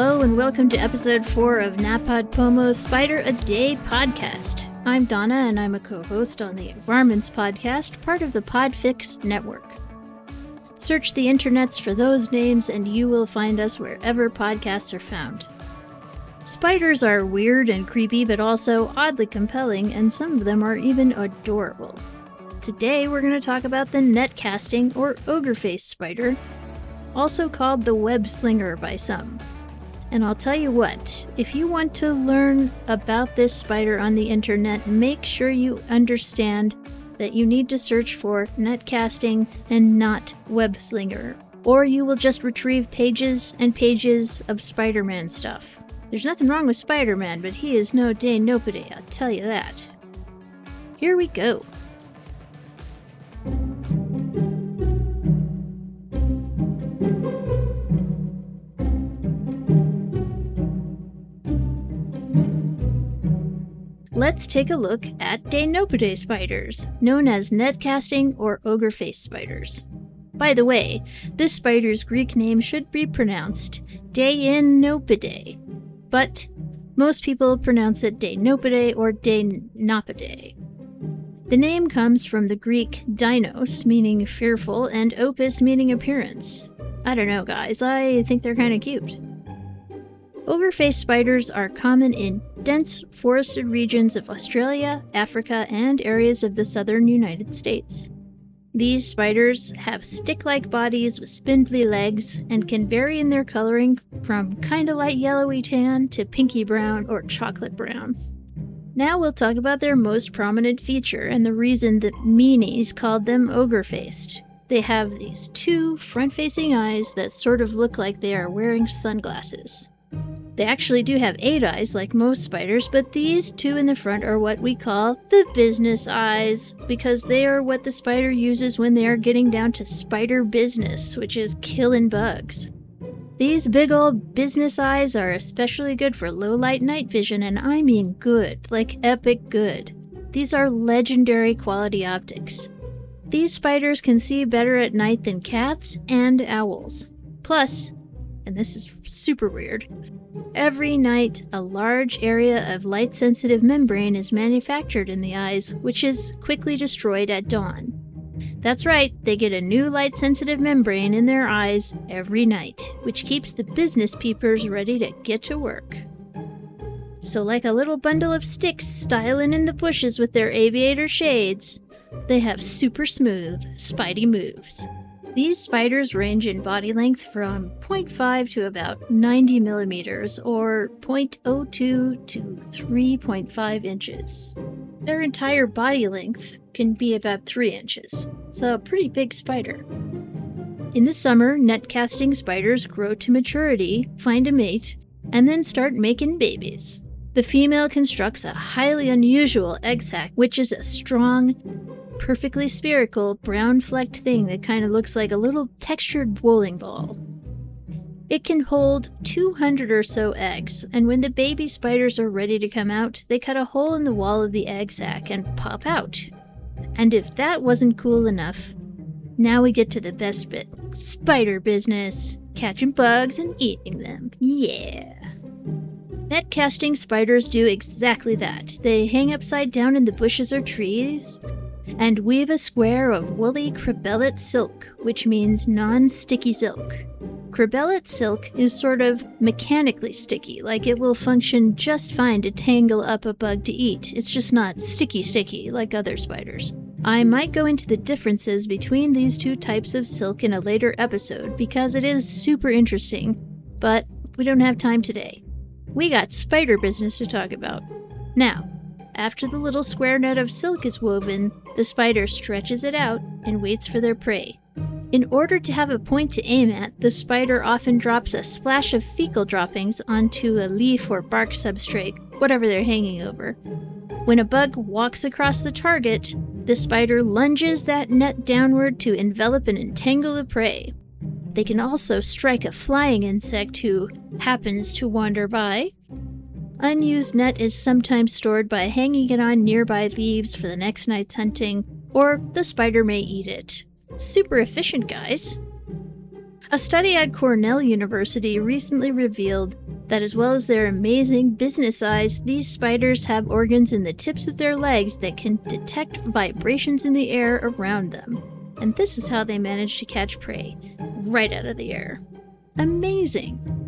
Hello and welcome to episode 4 of NaPodPoMo Spider a Day podcast. I'm Donna and I'm a co host on the Varmints podcast, part of the Podfix network. Search the internets for those names and you will find us wherever podcasts are found. Spiders are weird and creepy, but also oddly compelling, and some of them are even adorable. Today we're going to talk about the net casting or ogre face spider, also called the web slinger by some. And I'll tell you what, if you want to learn about this spider on the internet, make sure you understand that you need to search for netcasting and not web slinger, or you will just retrieve pages and pages of Spider Man stuff. There's nothing wrong with Spider Man, but he is no day nobody, I'll tell you that. Here we go. Let's take a look at Deinopidae spiders, known as netcasting or ogre face spiders. By the way, this spider's Greek name should be pronounced Deinopidae, but most people pronounce it Deinopidae or Deinopidae. The name comes from the Greek dinos, meaning fearful, and opus, meaning appearance. I don't know, guys, I think they're kind of cute. Ogre faced spiders are common in dense forested regions of Australia, Africa, and areas of the southern United States. These spiders have stick like bodies with spindly legs and can vary in their coloring from kinda light yellowy tan to pinky brown or chocolate brown. Now we'll talk about their most prominent feature and the reason that meanies called them ogre faced. They have these two front facing eyes that sort of look like they are wearing sunglasses. They actually do have eight eyes like most spiders, but these two in the front are what we call the business eyes, because they are what the spider uses when they are getting down to spider business, which is killing bugs. These big old business eyes are especially good for low light night vision, and I mean good, like epic good. These are legendary quality optics. These spiders can see better at night than cats and owls. Plus, and this is super weird, Every night, a large area of light sensitive membrane is manufactured in the eyes, which is quickly destroyed at dawn. That's right, they get a new light sensitive membrane in their eyes every night, which keeps the business peepers ready to get to work. So, like a little bundle of sticks styling in the bushes with their aviator shades, they have super smooth, spidey moves. These spiders range in body length from 0.5 to about 90 millimeters, or 0.02 to 3.5 inches. Their entire body length can be about 3 inches, so a pretty big spider. In the summer, net casting spiders grow to maturity, find a mate, and then start making babies. The female constructs a highly unusual egg sac, which is a strong, perfectly spherical, brown flecked thing that kind of looks like a little textured bowling ball. It can hold 200 or so eggs, and when the baby spiders are ready to come out, they cut a hole in the wall of the egg sac and pop out. And if that wasn't cool enough, now we get to the best bit spider business catching bugs and eating them. Yeah. Net casting spiders do exactly that. They hang upside down in the bushes or trees, and weave a square of woolly cribellate silk, which means non sticky silk. Cribellate silk is sort of mechanically sticky, like it will function just fine to tangle up a bug to eat. It's just not sticky sticky like other spiders. I might go into the differences between these two types of silk in a later episode because it is super interesting, but we don't have time today. We got spider business to talk about. Now, after the little square net of silk is woven, the spider stretches it out and waits for their prey. In order to have a point to aim at, the spider often drops a splash of fecal droppings onto a leaf or bark substrate, whatever they're hanging over. When a bug walks across the target, the spider lunges that net downward to envelop and entangle the prey. They can also strike a flying insect who happens to wander by, Unused net is sometimes stored by hanging it on nearby leaves for the next night's hunting, or the spider may eat it. Super efficient, guys! A study at Cornell University recently revealed that as well as their amazing business eyes, these spiders have organs in the tips of their legs that can detect vibrations in the air around them. And this is how they manage to catch prey, right out of the air. Amazing!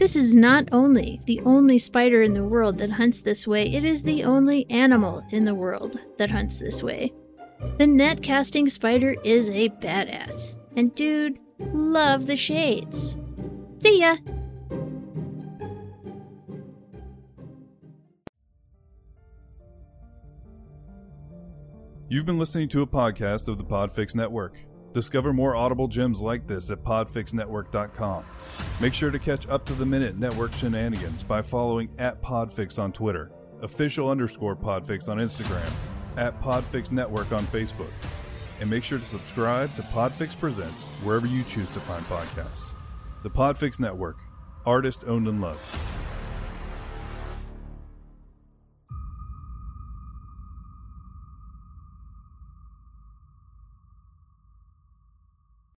This is not only the only spider in the world that hunts this way, it is the only animal in the world that hunts this way. The net casting spider is a badass. And dude, love the shades. See ya! You've been listening to a podcast of the Podfix Network. Discover more audible gems like this at podfixnetwork.com. Make sure to catch up to the minute network shenanigans by following at Podfix on Twitter, official underscore Podfix on Instagram, at Podfix Network on Facebook. And make sure to subscribe to Podfix Presents wherever you choose to find podcasts. The Podfix Network, artist owned and loved.